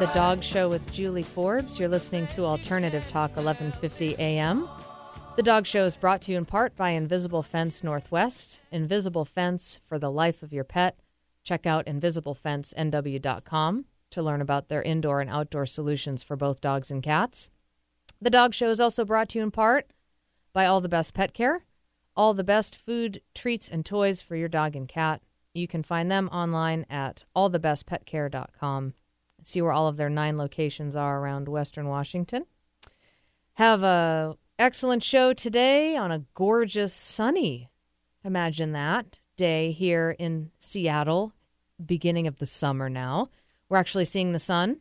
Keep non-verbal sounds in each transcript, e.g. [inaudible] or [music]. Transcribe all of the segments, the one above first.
the Dog Show with Julie Forbes. You're listening to Alternative Talk 1150 AM. The Dog Show is brought to you in part by Invisible Fence Northwest. Invisible Fence for the life of your pet. Check out invisiblefencenw.com to learn about their indoor and outdoor solutions for both dogs and cats. The Dog Show is also brought to you in part by All the Best Pet Care. All the best food, treats, and toys for your dog and cat. You can find them online at allthebestpetcare.com. See where all of their nine locations are around Western Washington. Have a excellent show today on a gorgeous sunny, imagine that, day here in Seattle, beginning of the summer now. We're actually seeing the sun.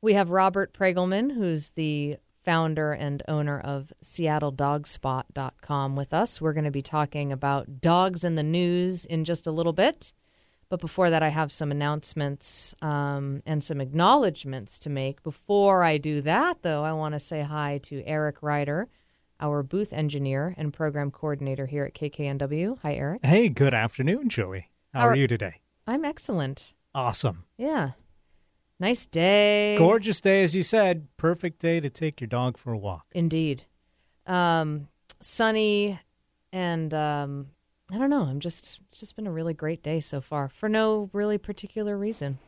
We have Robert Pregulman, who's the founder and owner of SeattleDogspot.com, with us. We're going to be talking about dogs in the news in just a little bit. But before that, I have some announcements um, and some acknowledgments to make. Before I do that, though, I want to say hi to Eric Ryder, our booth engineer and program coordinator here at KKNW. Hi, Eric. Hey, good afternoon, Julie. How are are- you today? I'm excellent. Awesome. Yeah. Nice day. Gorgeous day, as you said. Perfect day to take your dog for a walk. Indeed. Um, sunny and um, I don't know. I'm just it's just been a really great day so far for no really particular reason.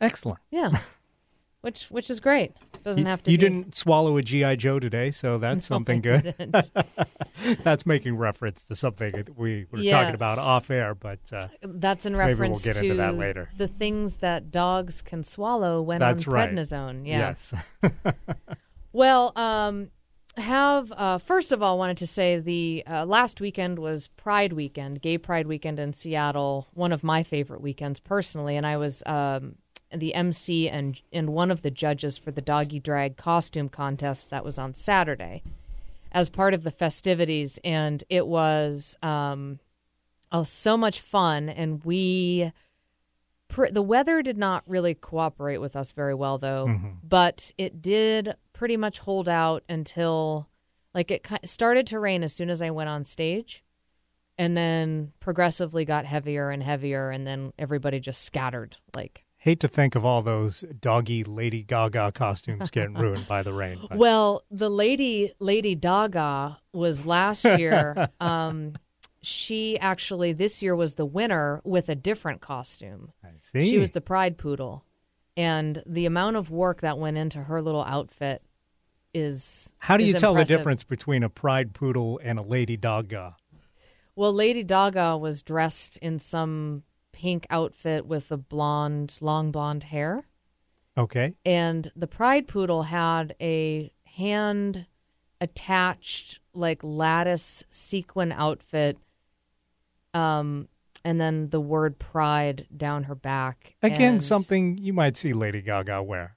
Excellent. Yeah. [laughs] which which is great. Doesn't you have to you be- didn't swallow a GI Joe today, so that's No, something good. [laughs] that's making reference to something that we were Yes. talking about off air, but uh, That's in Maybe we'll reference get to into that later. the things that dogs can swallow when That's on right. prednisone. Yeah. yes. [laughs] Well, um, have uh, first of all wanted to say the uh, last weekend was Pride Weekend, Gay Pride Weekend in Seattle. One of my favorite weekends personally, and I was um, the MC and and one of the judges for the doggy drag costume contest that was on Saturday, as part of the festivities, and it was um, uh, so much fun, and we. Pr- the weather did not really cooperate with us very well, though, but it did pretty much hold out until like it started to rain as soon as I went on stage and then progressively got heavier and heavier and then everybody just scattered like Hate to think of all those doggy Lady Gaga costumes getting [laughs] ruined by the rain. but- well the lady lady daga was last [laughs] year um she actually this year was the winner with a different costume I see. She was the pride poodle. And the amount of work that went into her little outfit is How do you is tell impressive. the difference between a pride poodle and a Lady Gaga? Well, Lady Daga was dressed in some pink outfit with a blonde, long blonde hair. Okay. And the pride poodle had a hand attached like lattice sequin outfit um and then the word pride down her back. Again, And- something you might see Lady Gaga wear.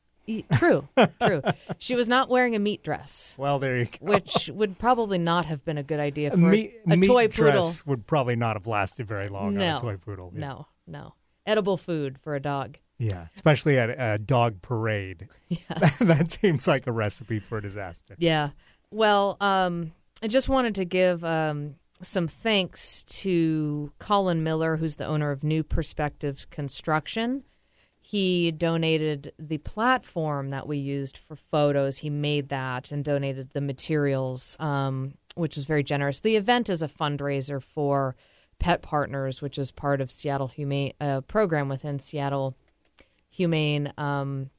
True, [laughs] true. She was not wearing a meat dress, Well, there you go. which would probably not have been a good idea A for meat, a meat toy poodle. dress would probably not have lasted very long no, on a toy poodle. Yeah. no, no. Edible food for a dog. Yeah, especially at a dog parade. [laughs] [laughs] Yes. that seems like a recipe for disaster. yeah. Well, um, I just wanted to give um, some thanks to Colin Miller, who's the owner of New Perspectives Construction. He donated the platform that we used for photos. He made that and donated the materials, um, which was very generous. The event is a fundraiser for Pet Partners, which is part of Seattle Humane uh, program within Seattle Humane, um,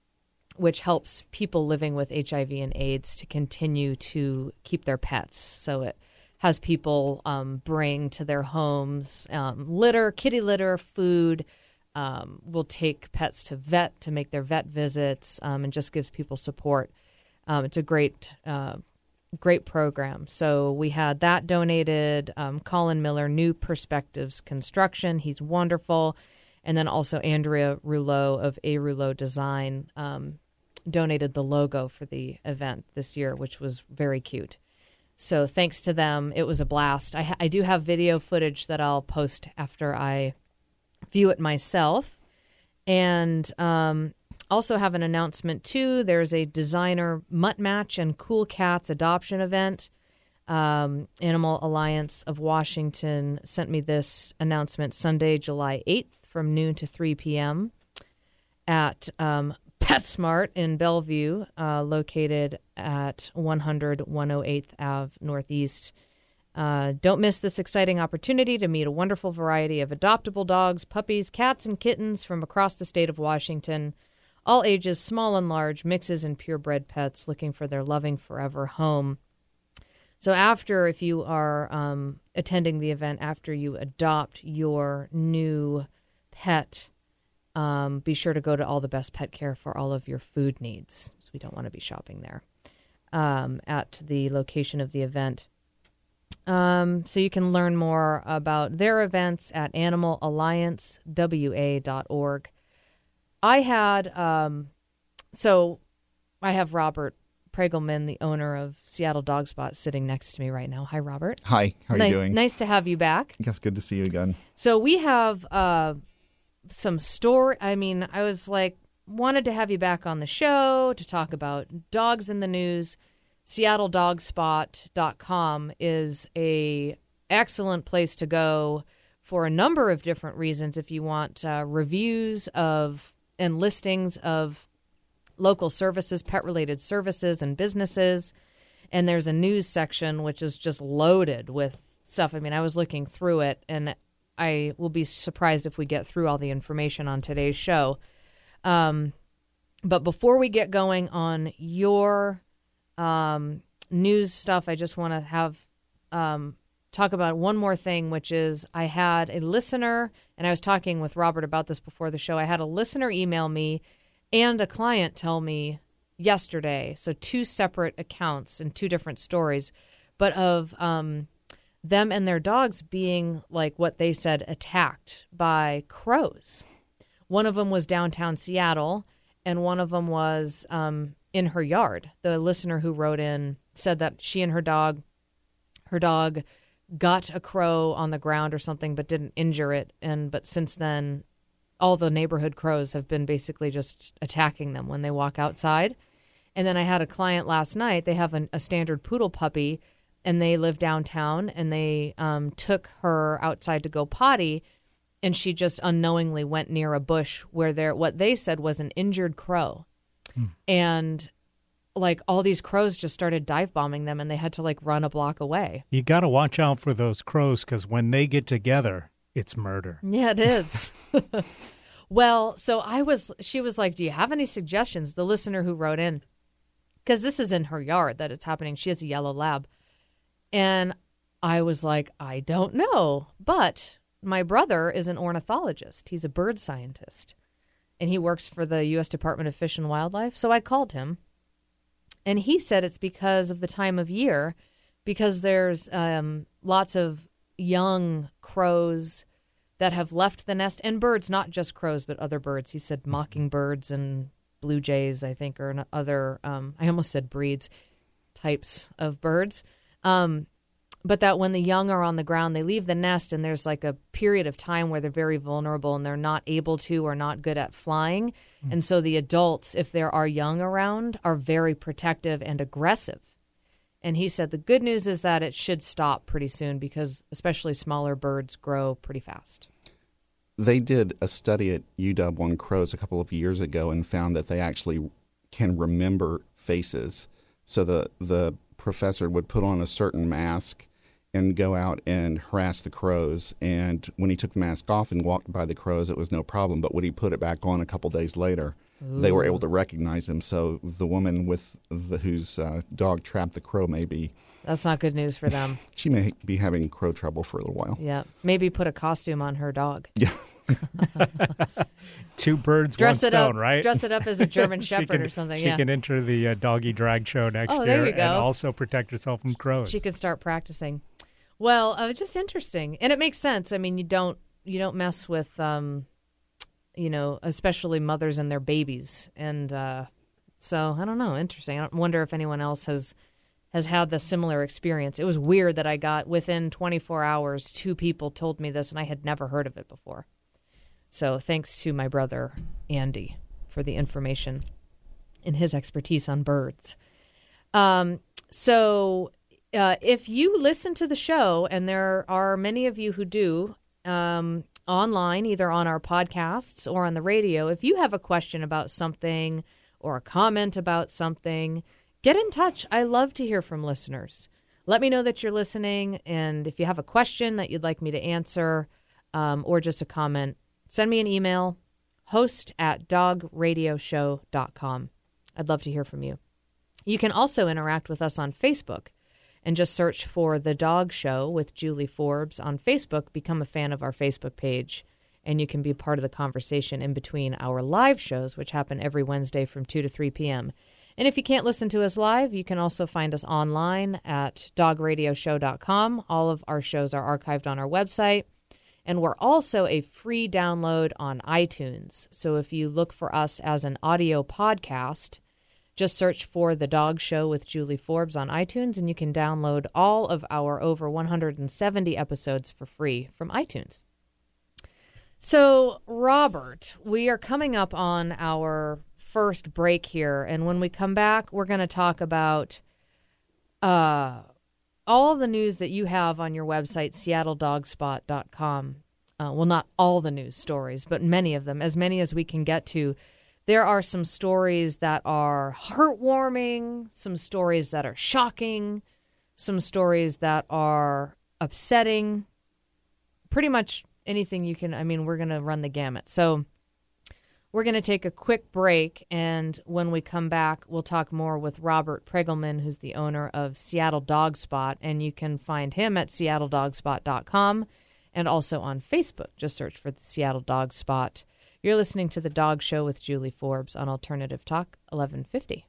which helps people living with HIV and AIDS to continue to keep their pets. So it has people um, bring to their homes um, litter, kitty litter, food. Um, will take pets to vet to make their vet visits, um, and just gives people support. Um, it's a great, uh, great program. So we had that donated. Um, Colin Miller, New Perspectives Construction. He's wonderful, and then also Andrea Rouleau of A Rouleau Design donated the logo for the event this year, which was very cute. So thanks to them, it was a blast. I, ha- I do have video footage that I'll post after I view it myself, and um, also have an announcement too. There's a designer mutt match and cool cats adoption event. Um, Animal Alliance of Washington sent me this announcement Sunday, July 8th from noon to 3 p.m. at um, PetSmart in Bellevue, uh, located at 100 108th Ave Northeast. Uh, don't miss this exciting opportunity to meet a wonderful variety of adoptable dogs, puppies, cats, and kittens from across the state of Washington. All ages, small and large, mixes and purebred pets looking for their loving forever home. So, after, if you are um, attending the event, after you adopt your new pet, um, be sure to go to all the best pet care for all of your food needs. So, we don't want to be shopping there um, at the location of the event. Um, so, you can learn more about their events at animalalliancewa.org. I had, um, so I have Robert Pregulman, the owner of Seattle Dog Spot, sitting next to me right now. Hi, Robert. Hi, how are nice, you doing? Nice to have you back. Yes, good to see you again. So we have uh, some story. I mean, I was like, wanted to have you back on the show to talk about dogs in the news. SeattleDogspot.com is a excellent place to go for a number of different reasons. If you want uh, reviews of and listings of local services, pet related services, and businesses. And there's a news section which is just loaded with stuff. I mean, I was looking through it, and I will be surprised if we get through all the information on today's show. Um, but before we get going on your um, news stuff, I just want to have um, talk about one more thing, which is I had a listener, and I was talking with Robert about this before the show. I had a listener email me and a client tell me yesterday, so two separate accounts and two different stories, but of um, them and their dogs being like what they said attacked by crows. One of them was downtown Seattle, and one of them was um, in her yard. The listener who wrote in said that she and her dog, her dog got a crow on the ground or something, but didn't injure it. And but since then, all the neighborhood crows have been basically just attacking them when they walk outside. And then I had a client last night. They have an, a standard poodle puppy, and they live downtown. And they um, took her outside to go potty, and she just unknowingly went near a bush where there what they said was an injured crow, and like all these crows just started dive bombing them, and they had to like run a block away. You got to watch out for those crows because when they get together, it's murder. Yeah, it is. [laughs] well, so I was, she was like, Do you have any suggestions? The listener who wrote in, because this is in her yard that it's happening. She has a yellow lab. And I was like, I don't know. But my brother is an ornithologist, he's a bird scientist, and he works for the U.S. Department of Fish and Wildlife. So I called him, and he said it's because of the time of year, because there's um, lots of young crows that have left the nest and birds, not just crows, but other birds. He said mockingbirds and blue jays, I think, or other, um, I almost said breeds, types of birds. Um, but that when the young are on the ground, they leave the nest and there's like a period of time where they're very vulnerable and they're not able to or not good at flying. Mm. And so the adults, if there are young around, are very protective and aggressive. And he said the good news is that it should stop pretty soon because especially smaller birds grow pretty fast. They did a study at UW on crows a couple of years ago and found that they actually can remember faces. So the the professor would put on a certain mask and go out and harass the crows. And when he took the mask off and walked by the crows, it was no problem. But when he put it back on a couple days later, Ooh. they were able to recognize him. So the woman with the, whose uh, dog trapped the crow maybe that's not good news for them. [laughs] she may be having crow trouble for a little while. Yeah, maybe put a costume on her dog. [laughs] Yeah. [laughs] Two birds, dress one it stone, up, right? Dress it up as a German [laughs] Shepherd can, or something. She yeah. can enter the uh, doggy drag show next oh, year and also protect herself from crows. She can start practicing. Well, uh, just interesting, and it makes sense. I mean, you don't you don't mess with, um, you know, especially mothers and their babies, and uh, so I don't know. Interesting. I wonder if anyone else has has had the similar experience. It was weird that I got within 24 hours, two people told me this, and I had never heard of it before. So thanks to my brother Andy for the information and his expertise on birds. Um, so uh, if you listen to the show, and there are many of you who do um, online, either on our podcasts or on the radio, if you have a question about something or a comment about something, get in touch. I love to hear from listeners. Let me know that you're listening. And if you have a question that you'd like me to answer um, or just a comment, send me an email host at dogradioshow.com. I'd love to hear from you. You can also interact with us on Facebook and just search for The Dog Show with Julie Forbes on Facebook. Become a fan of our Facebook page, and you can be part of the conversation in between our live shows, which happen every Wednesday from 2 to 3 p.m. And if you can't listen to us live, you can also find us online at dogradioshow.com. All of our shows are archived on our website. And we're also a free download on iTunes. So if you look for us as an audio podcast, just search for The Dog Show with Julie Forbes on iTunes, and you can download all of our over 170 episodes for free from iTunes. So, Robert, we are coming up on our first break here. And when we come back, we're going to talk about uh, all the news that you have on your website, seattledogspot.com. Uh, well, not all the news stories, but many of them, as many as we can get to. There are some stories that are heartwarming, some stories that are shocking, some stories that are upsetting. Pretty much anything you can. I mean, we're going to run the gamut. So, we're going to take a quick break, and when we come back, we'll talk more with Robert Pregulman, who's the owner of Seattle Dog Spot, and you can find him at seattledogspot.com and also on Facebook. Just search for the Seattle Dog Spot. You're listening to The Dog Show with Julie Forbes on Alternative Talk 1150.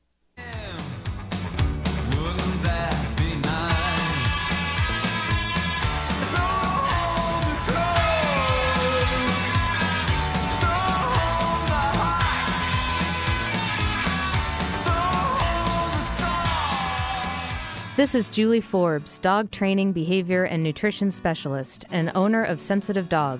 This is Julie Forbes, dog training, behavior, and nutrition specialist, and owner of Sensitive Dog,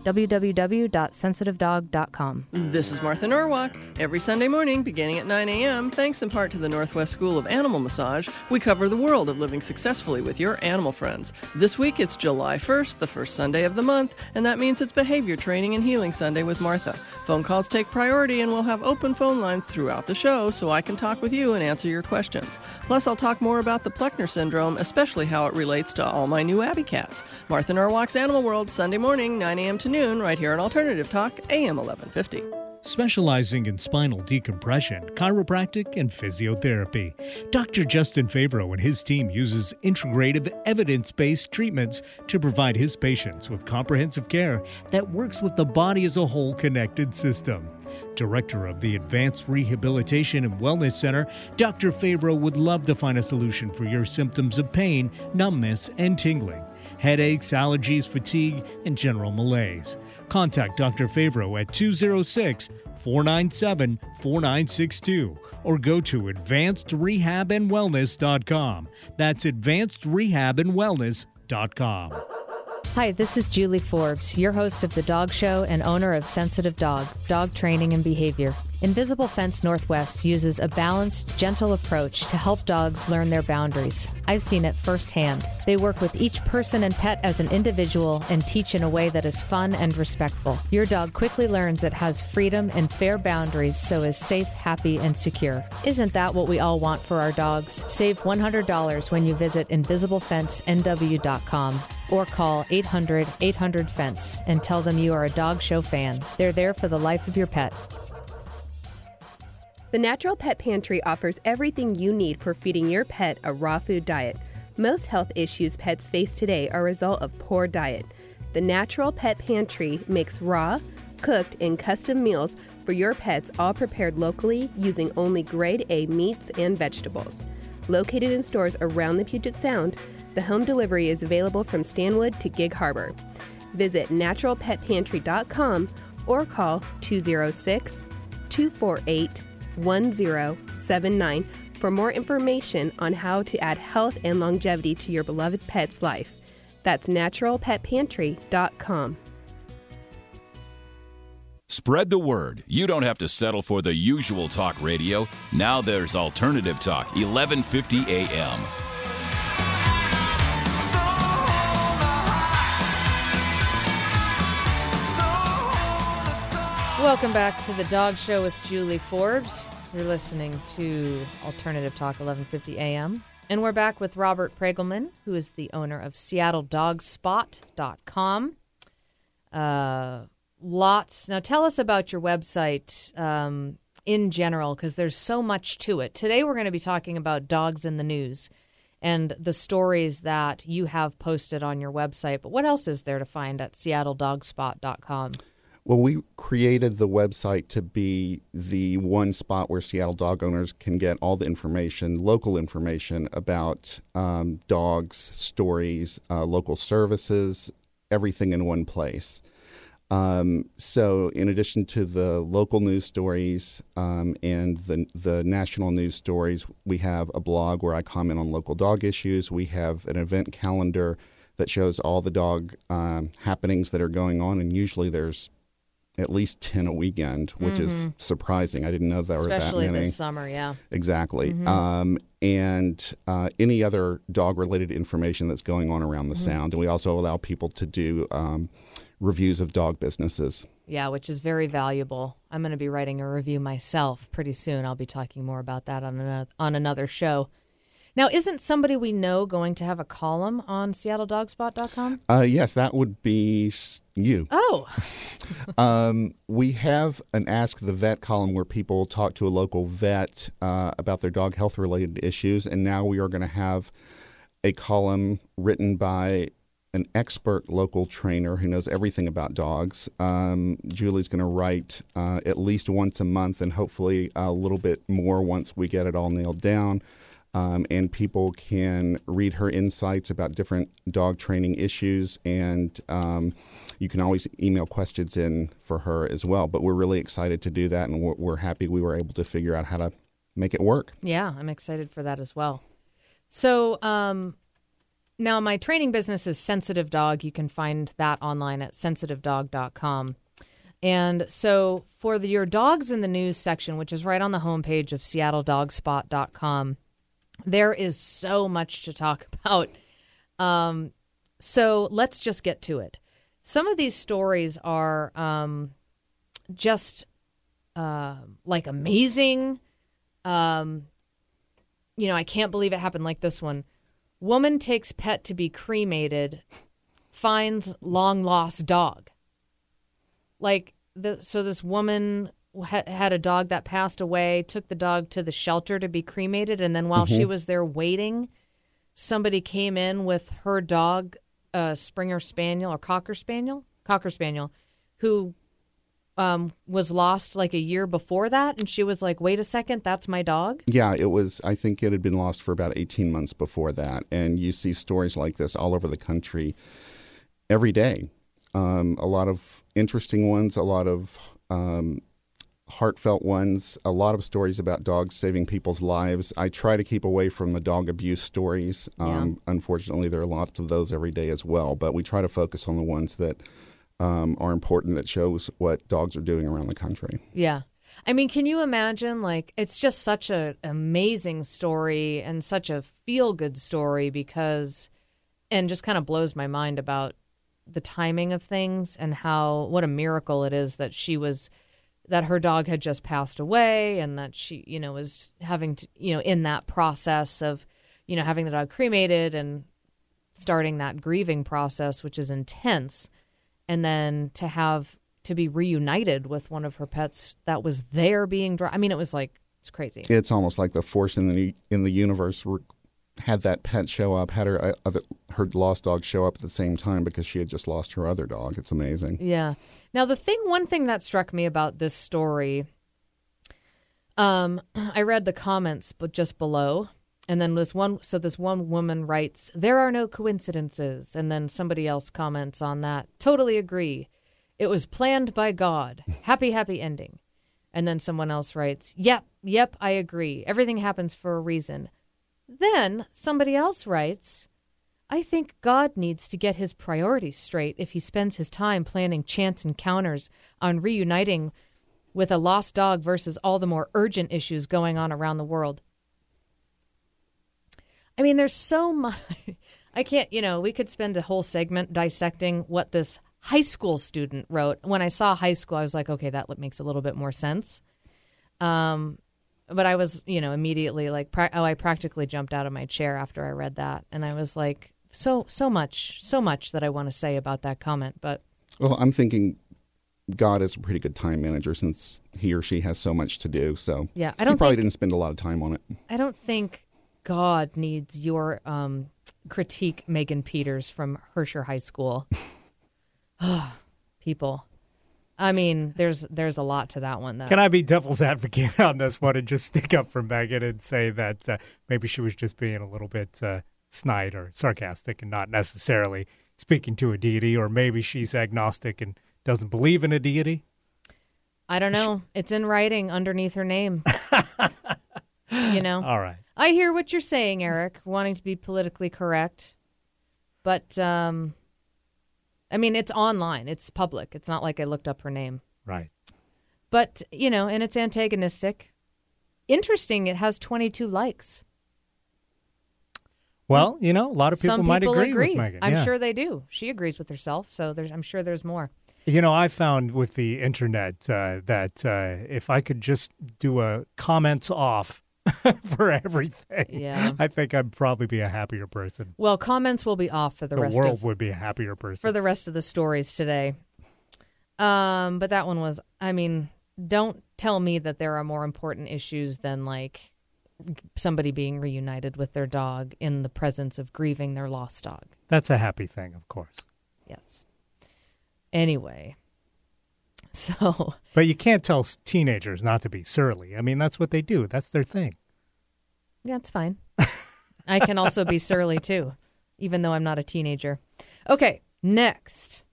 www.sensitivedog.com. This is Martha Norwalk. Every Sunday morning, beginning at 9 a.m., thanks in part to the Northwest School of Animal Massage, we cover the world of living successfully with your animal friends. This week, it's July 1st, the first Sunday of the month, and that means it's Behavior Training and Healing Sunday with Martha. Phone calls take priority, and we'll have open phone lines throughout the show so I can talk with you and answer your questions. Plus, I'll talk more about the Pleckner syndrome, especially how it relates to all my new Abbey cats. Martha Norwalk's Animal World, Sunday morning, 9 a.m. to noon, right here on Alternative Talk, AM 1150 specializing in spinal decompression, chiropractic, and physiotherapy. Dr. Justin Favreau and his team uses integrative, evidence-based treatments to provide his patients with comprehensive care that works with the body as a whole connected system. Director of the Advanced Rehabilitation and Wellness Center, Dr. Favreau would love to find a solution for your symptoms of pain, numbness, and tingling, headaches, allergies, fatigue, and general malaise. Contact Dr. Favreau at 206 497 4962 or go to advancedrehabandwellness.com. That's advancedrehabandwellness.com. Hi, this is Julie Forbes, your host of The Dog Show and owner of Sensitive Dog, Dog Training and Behavior. Invisible Fence Northwest uses a balanced, gentle approach to help dogs learn their boundaries. I've seen it firsthand. They work with each person and pet as an individual and teach in a way that is fun and respectful. Your dog quickly learns it has freedom and fair boundaries so is safe, happy, and secure. Isn't that what we all want for our dogs? Save $100 when you visit invisibleFenceNW.com or call 800 800 Fence and tell them you are a dog show fan. They're there for the life of your pet. The Natural Pet Pantry offers everything you need for feeding your pet a raw food diet. Most health issues pets face today are a result of poor diet. The Natural Pet Pantry makes raw, cooked, and custom meals for your pets, all prepared locally using only grade A meats and vegetables. Located in stores around the Puget Sound, the home delivery is available from Stanwood to Gig Harbor. Visit naturalpetpantry.com or call 206 248 1079 for more information on how to add health and longevity to your beloved pet's life. That's naturalpetpantry.com. Spread the word. You don't have to settle for the usual talk radio. Now there's Alternative Talk, 1150 AM. Welcome back to the Dog Show with Julie Forbes. You're listening to Alternative Talk 1150 AM. And we're back with Robert Pregulman, who is the owner of SeattleDogspot.com. Uh, lots. Now, tell us about your website um, in general, because there's so much to it. Today, we're going to be talking about dogs in the news and the stories that you have posted on your website. But what else is there to find at SeattleDogspot.com? Well, we created the website to be the one spot where Seattle dog owners can get all the information, local information about um, dogs, stories, uh, local services, everything in one place. Um, so, in addition to the local news stories um, and the, the national news stories, we have a blog where I comment on local dog issues. We have an event calendar that shows all the dog um, happenings that are going on, and usually there's at least 10 a weekend, which mm-hmm. is surprising. I didn't know there Especially were that many. this summer, yeah. Exactly. Mm-hmm. Um, and uh, any other dog related information that's going on around the mm-hmm. sound. And we also allow people to do um, reviews of dog businesses. Yeah, which is very valuable. I'm going to be writing a review myself pretty soon. I'll be talking more about that on another, on another show. Now, isn't somebody we know going to have a column on SeattleDogspot.com? Uh, yes, that would be you. Oh. [laughs] um, we have an Ask the Vet column where people talk to a local vet uh, about their dog health related issues. And now we are going to have a column written by an expert local trainer who knows everything about dogs. Um, Julie's going to write uh, at least once a month and hopefully a little bit more once we get it all nailed down um, and people can read her insights about different dog training issues. And um, you can always email questions in for her as well. But we're really excited to do that, and we're, we're happy we were able to figure out how to make it work. Yeah, I'm excited for that as well. So, um, now my training business is Sensitive Dog. You can find that online at sensitivedog.com. And so for the, your dogs in the news section, which is right on the homepage of seattledogspot.com, there is so much to talk [laughs] about. Um, so let's just get to it. Some of these stories are um, just uh, like amazing. Um, you know, I can't believe it happened like this one. Woman takes pet to be cremated, finds long lost dog. Like the so this woman had a dog that passed away, took the dog to the shelter to be cremated, and then while mm-hmm. she was there waiting, somebody came in with her dog, a Springer Spaniel or Cocker Spaniel, Cocker Spaniel, who um, was lost like a year before that, and she was like, "Wait a second, that's my dog." Yeah, it was. I think it had been lost for about eighteen months before that, and you see stories like this all over the country every day. Um, a lot of interesting ones, a lot of um, heartfelt ones, a lot of stories about dogs saving people's lives. I try to keep away from the dog abuse stories. Um, yeah. Unfortunately, there are lots of those every day as well, but we try to focus on the ones that um, are important that shows what dogs are doing around the country. Yeah. I mean, can you imagine? Like, it's just such an amazing story and such a feel good story because, and just kind of blows my mind about the timing of things and how, what a miracle it is that she was that her dog had just passed away and that she, you know, was having to, you know, in that process of, you know, having the dog cremated and starting that grieving process, which is intense. And then to have to be reunited with one of her pets that was there being dry. I mean, it was like, it's crazy. It's almost like the force in the in the universe had that pet show up, had her uh, her lost dog show up at the same time because she had just lost her other dog. It's amazing. Yeah. Now the thing, one thing that struck me about this story, um, [clears throat] I read the comments, but just below, and then this one. So this one woman writes, "There are no coincidences," and then somebody else comments on that. Totally agree. It was planned by God. Happy, happy ending. And then someone else writes, Yep, yep, I agree. Everything happens for a reason. Then somebody else writes, I think God needs to get his priorities straight if he spends his time planning chance encounters on reuniting with a lost dog versus all the more urgent issues going on around the world. I mean, there's so much. [laughs] I can't, you know, we could spend a whole segment dissecting what this high school student wrote. When I saw high school, I was like, okay, that makes a little bit more sense. Um, but I was, you know, immediately like, pra- oh, I practically jumped out of my chair after I read that, and I was like, so, so much, so much that I want to say about that comment. But Well, I'm thinking God is a pretty good time manager since he or she has so much to do. So yeah, I don't probably think didn't spend a lot of time on it. I don't think God needs your um, critique, Megan Peters from Hersher High School. [laughs] People, I mean, there's there's a lot to that one. Though. Can I be devil's advocate [laughs] on this one and just stick up for Megan and say that uh, maybe she was just being a little bit uh, snide or sarcastic and not necessarily speaking to a deity, or maybe she's agnostic and doesn't believe in a deity? I don't know. It's in writing underneath her name. [laughs] you know, All right. I hear what you're saying, Eric, wanting to be politically correct, but um, I mean, it's online. It's public. It's not like I looked up her name. Right. But, you know, and it's antagonistic. Interesting, it has 22 likes. Well, you know, a lot of people, Some might people agree, agree. with Megan. I'm yeah. sure they do. She agrees with herself, so there's, I'm sure there's more. You know, I found with the internet uh, that uh, if I could just do a comments off [laughs] for everything, Yeah. I think I'd probably be a happier person. Well, comments will be off for the, rest of The rest world of would be a happier person. for the rest of the stories today. Um, but that one was, I mean, don't tell me that there are more important issues than like somebody being reunited with their dog in the presence of grieving their lost dog. That's a happy thing, of course. Yes. Anyway, [laughs] so But you can't tell teenagers not to be surly. I mean, that's what they do. That's their thing. yeah, it's fine. I can also be surly too, even though I'm not a teenager. Okay, next.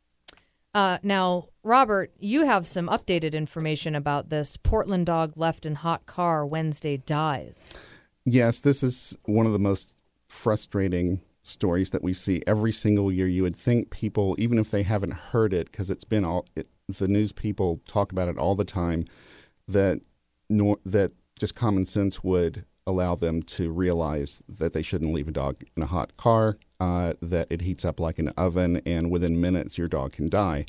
Uh, now, Robert, you have some updated information about this. Portland dog left in hot car Wednesday dies. Yes, this is one of the most frustrating stories that we see every single year. You would think people, even if they haven't heard it, because it's been all it, the news people talk about it all the time, that nor, that just common sense would allow them to realize that they shouldn't leave a dog in a hot car, uh, that it heats up like an oven, and within minutes your dog can die.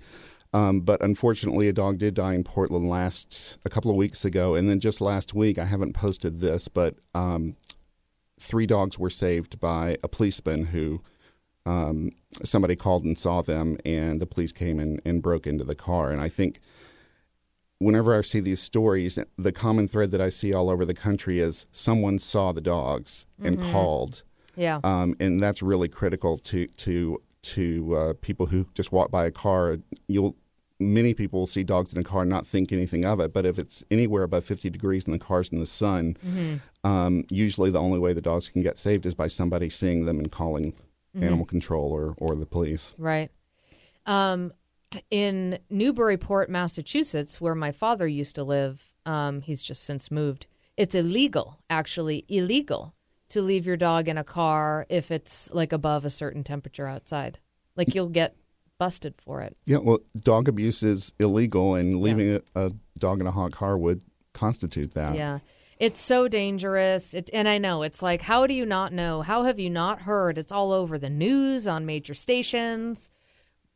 Um, but unfortunately, a dog did die in Portland last a couple of weeks ago, and then just last week, I haven't posted this, but um, three dogs were saved by a policeman who um, somebody called and saw them, and the police came and, and broke into the car. And I think whenever I see these stories, the common thread that I see all over the country is someone saw the dogs and called, Yeah. um, and that's really critical to to to uh, people who just walk by a car. You'll many people will see dogs in a car and not think anything of it, but if it's anywhere above 50 degrees and the car's in the sun, um, usually the only way the dogs can get saved is by somebody seeing them and calling animal control or, or the police. Right. Um, in Newburyport, Massachusetts, where my father used to live, um, he's just since moved. It's illegal, actually illegal, to leave your dog in a car if it's like above a certain temperature outside. Like you'll get busted for it. Yeah, well, dog abuse is illegal, and leaving a, a dog in a hot car would constitute that. Yeah. It's so dangerous. It, and I know it's like, how do you not know? How have you not heard? It's all over the news on major stations.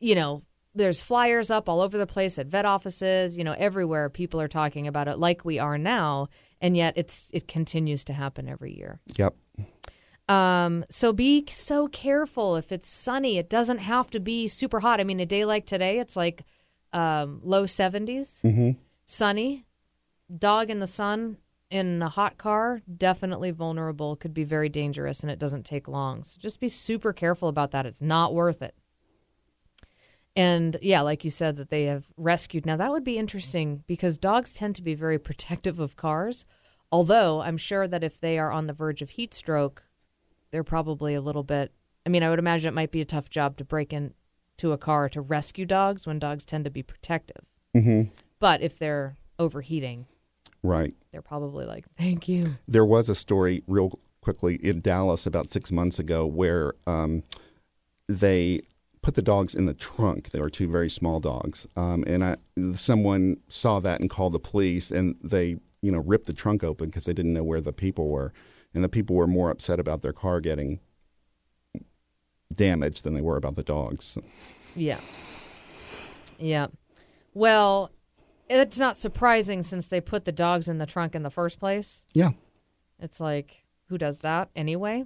You know, there's flyers up all over the place at vet offices. You know, everywhere people are talking about it like we are now. And yet it's it continues to happen every year. Yep. Um, so be so careful if it's sunny. It doesn't have to be super hot. I mean, a day like today, it's like um, low 70s, hmm sunny, dog in the sun in a hot car, definitely vulnerable, could be very dangerous, and it doesn't take long. So just be super careful about that. It's not worth it. And yeah, like you said, that they have rescued. Now, that would be interesting because dogs tend to be very [laughs] protective of cars. Although I'm sure that if they are on the verge of heat stroke, they're probably a little bit. I mean, I would imagine it might be a tough job to break into a car to rescue dogs when dogs tend to be protective. hmm But if they're overheating, Right. They're probably like, "Thank you." There was a story real quickly in Dallas about six months ago where um, they put the dogs in the trunk. They were two very small dogs, um, and I, someone saw that and called the police, and they you know ripped the trunk open because they didn't know where the people were, and the people were more upset about their car getting damaged than they were about the dogs. Yeah. Yeah. Well, it's not surprising since they put the dogs in the trunk in the first place. Yeah. It's like, who does that anyway?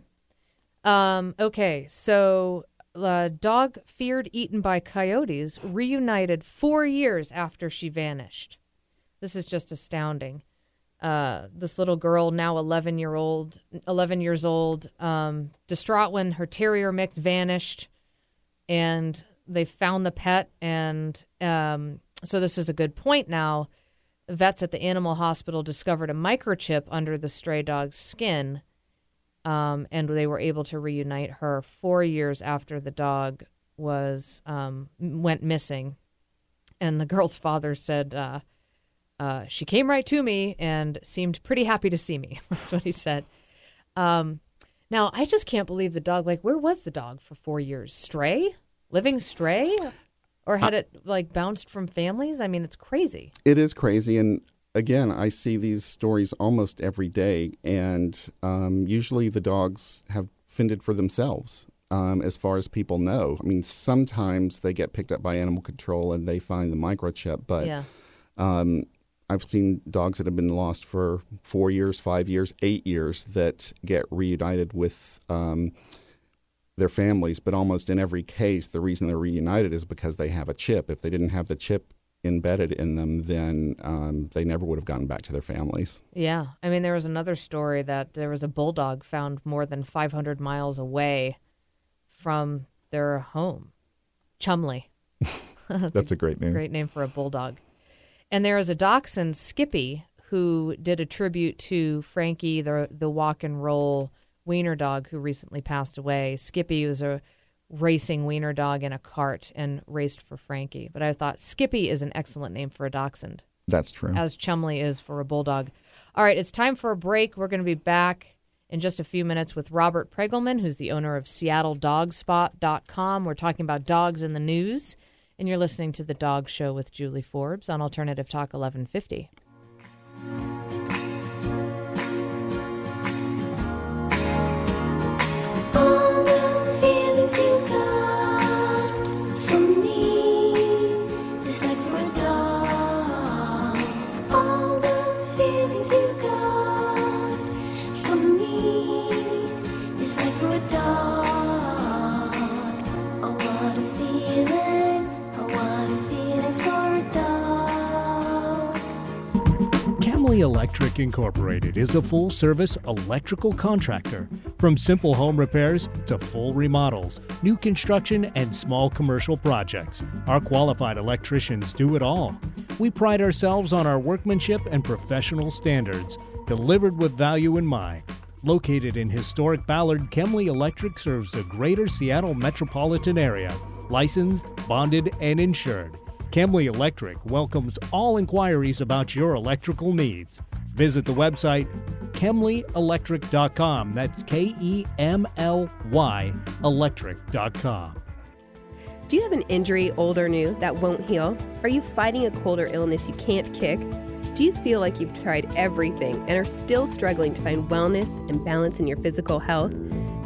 Um, okay, so the dog feared eaten by coyotes reunited four years after she vanished. This is just astounding. Uh, this little girl, now 11 year old, 11 years old, um, distraught when her terrier mix vanished, and they found the pet. And um, so this is a good point. Now, vets at the animal hospital discovered a microchip under the stray dog's skin, um, and they were able to reunite her four years after the dog was um, went missing. And the girl's father said. Uh, uh, she came right to me and seemed pretty happy to see me. [laughs] That's what he said. Um, now, I just can't believe the dog. Like, where was the dog for four years? Stray? Living stray? Or had it like bounced from families? I mean, it's crazy. It is crazy, and again, I see these stories almost every day, and um, usually the dogs have fended for themselves. Um, as far as people know, I mean, sometimes they get picked up by animal control and they find the microchip, but yeah. um, I've seen dogs that have been lost for four years, five years, eight years that get reunited with um, their families. But almost in every case, the reason they're reunited is because they have a chip. If they didn't have the chip embedded in them, then um, they never would have gotten back to their families. Yeah. I mean, there was another story that there was a bulldog found more than 500 miles away from their home. Chumley. [laughs] That's, a great name. Great name for a bulldog. And there is a dachshund, Skippy, who did a tribute to Frankie, the the walk and roll wiener dog who recently passed away. Skippy was a racing wiener dog in a cart and raced for Frankie. But I thought Skippy is an excellent name for a dachshund, That's true. as Chumley is for a bulldog. All right, it's time for a break. We're going to be back in just a few minutes with Robert Pregulman, who's the owner of SeattleDogspot.com. We're talking about dogs in the news and you're listening to The Dog Show with Julie Forbes on Alternative Talk 1150. Incorporated is a full service electrical contractor. From simple home repairs to full remodels, new construction, and small commercial projects, our qualified electricians do it all. We pride ourselves on our workmanship and professional standards, delivered with value in mind. Located in historic Ballard, Kemly Electric serves the greater Seattle metropolitan area, licensed, bonded, and insured. Kemly Electric welcomes all inquiries about your electrical needs. Visit the website kemlyelectric.com. That's K E M L Y electric.com. Do you have an injury, old or new, that won't heal? Are you fighting a cold or illness you can't kick? Do you feel like you've tried everything and are still struggling to find wellness and balance in your physical health?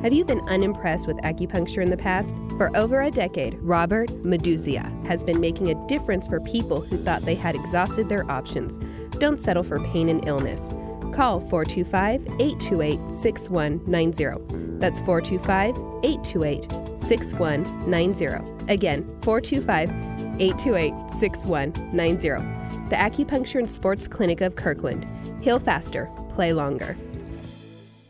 Have you been unimpressed with acupuncture in the past? For over a decade, Robert Meduzia has been making a difference for people who thought they had exhausted their options. Don't settle for pain and illness. Call 425 828 6190. That's 425 828 6190. Again, 425 828 6190. The Acupuncture and Sports Clinic of Kirkland. Heal faster, play longer.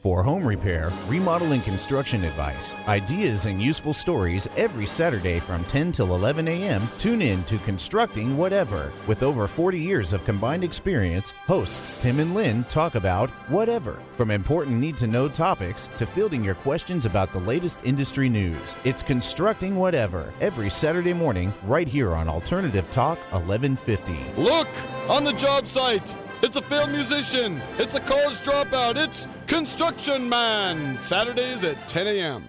For home repair, remodel, and construction advice, ideas, and useful stories every Saturday from 10 till 11 a.m., tune in to Constructing Whatever. With over 40 years of combined experience, hosts Tim and Lynn talk about whatever, from important need to know topics to fielding your questions about the latest industry news. It's Constructing Whatever every Saturday morning right here on Alternative Talk 1150. Look! On the job site! It's a failed musician. It's a college dropout. It's Construction Man. Saturdays at 10 a.m.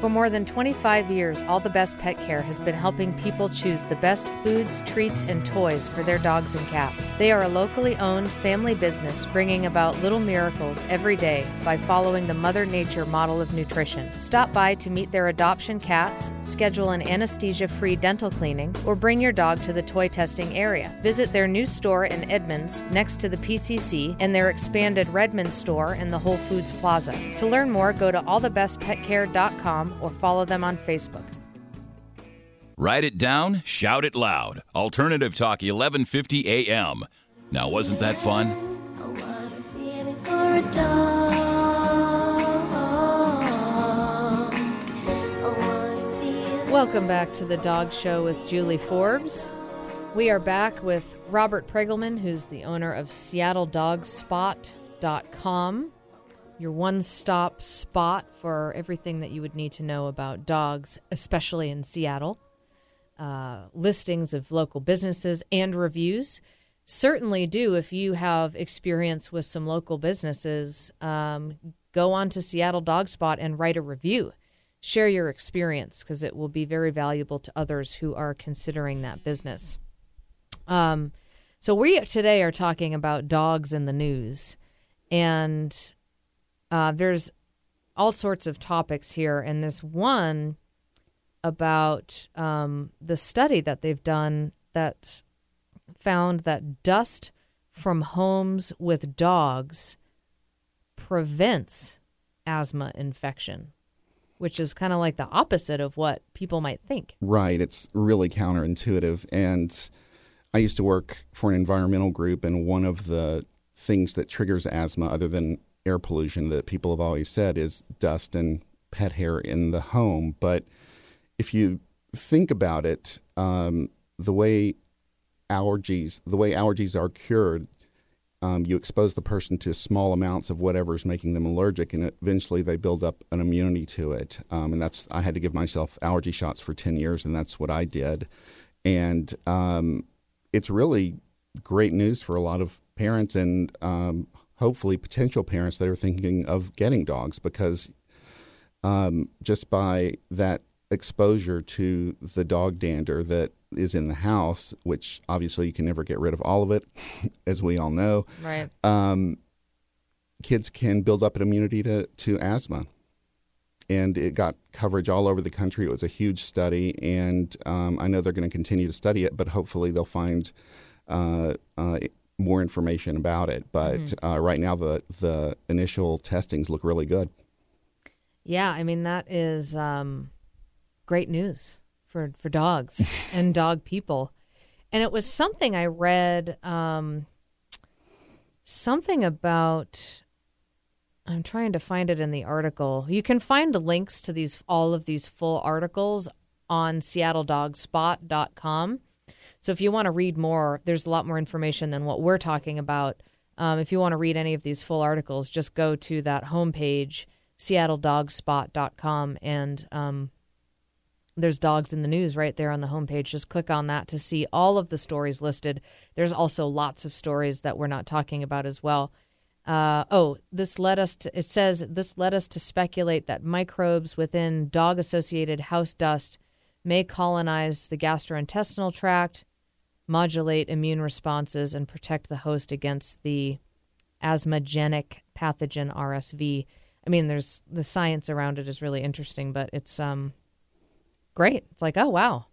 For more than 25 years, All the Best Pet Care has been helping people choose the best foods, treats, and toys for their dogs and cats. They are a locally owned family business bringing about little miracles every day by following the Mother Nature model of nutrition. Stop by to meet their adoption cats, schedule an anesthesia free dental cleaning, or bring your dog to the toy testing area. Visit their new store in Edmonds next to the PCC and their expanded Redmond store in the Whole Foods Plaza. To learn more, go to allthebestpetcare.com or follow them on Facebook. Write it down, shout it loud. Alternative Talk 1150 AM. Now, wasn't that fun? Feeling for a dog. I wanna feel Welcome back to the Dog Show with Julie Forbes. We are back with Robert Pregulman, who's the owner of SeattleDogspot.com, your one stop spot for everything that you would need to know about dogs, especially in Seattle. Uh, listings of local businesses and reviews. Certainly do if you have experience with some local businesses. Um, go on to Seattle Dog Spot and write a review share your experience because it will be very valuable to others who are considering that business. Um, so we today are talking about dogs in the news, and uh, there's all sorts of topics here, and there's one about um, the study that they've done that found that dust from homes with dogs prevents asthma infection which is kind of like the opposite of what people might think. Right. It's really counterintuitive. And I used to work for an environmental group, and one of the things that triggers asthma, other than air pollution, that people have always said is dust and pet hair in the home. But if you think about it, um, the way allergies, the way allergies are cured, um, you expose the person to small amounts of whatever is making them allergic, and eventually they build up an immunity to it. Um, and that's I had to give myself allergy shots for ten years, and that's what I did. And um, it's really great news for a lot of parents and um, hopefully potential parents that are thinking of getting dogs because um, just by that exposure to the dog dander that is in the house, which obviously you can never get rid of all of it, [laughs] as we all know. Right. Um, kids can build up an immunity to, to asthma. And it got coverage all over the country. It was a huge study, and um, I know they're going to continue to study it, but hopefully they'll find uh, uh, more information about it. But uh, right now, the the initial testings look really good. Yeah, I mean that is um, great news for for dogs [laughs] and dog people. And it was something I read um, something about I'm trying to find it in the article. You can find the links to these all of these full articles on seattledogspot.com. So if you want to read more, there's a lot more information than what we're talking about. Um, if you want to read any of these full articles, just go to that homepage, seattledogspot.com, and um, there's dogs in the news right there on the homepage. Just click on that to see all of the stories listed. There's also lots of stories that we're not talking about as well. Uh, oh, this led us to, it says this led us to speculate that microbes within dog associated house dust may colonize the gastrointestinal tract, modulate immune responses, and protect the host against the asthmagenic pathogen RSV. I mean, there's the science around it is really interesting, but it's um great. It's like, oh wow,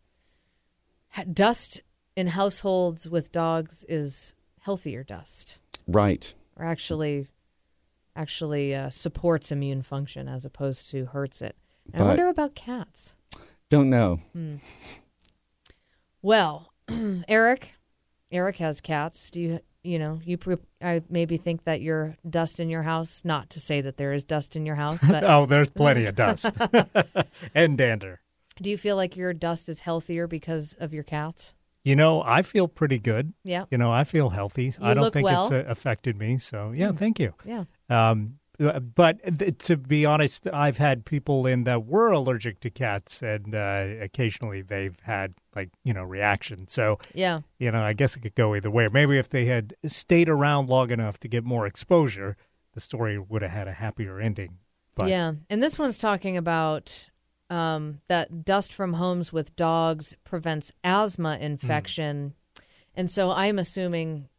dust in households with dogs is healthier dust, Right. or actually, actually uh, supports immune function as opposed to hurts it. And I wonder about cats. Don't know. Well, [clears throat] Eric, Eric has cats. Do you, you know, you pre- I maybe think that your dust in your house. Not to say that there is dust in your house, [laughs] but oh, there's plenty of [laughs] dust [laughs] and dander. do you feel like your dust is healthier because of your cats? You know, I feel pretty good. Yeah. You know, I feel healthy. I don't think well. it's uh, affected me. So, yeah, thank you. Yeah. Um, But to be honest, I've had people in that were allergic to cats, and uh, occasionally they've had like you know reactions. So Yeah. you know, I guess it could go either way. Maybe if they had stayed around long enough to get more exposure, the story would have had a happier ending. But yeah, and this one's talking about um, that dust from homes with dogs prevents asthma infection, and so I'm assuming,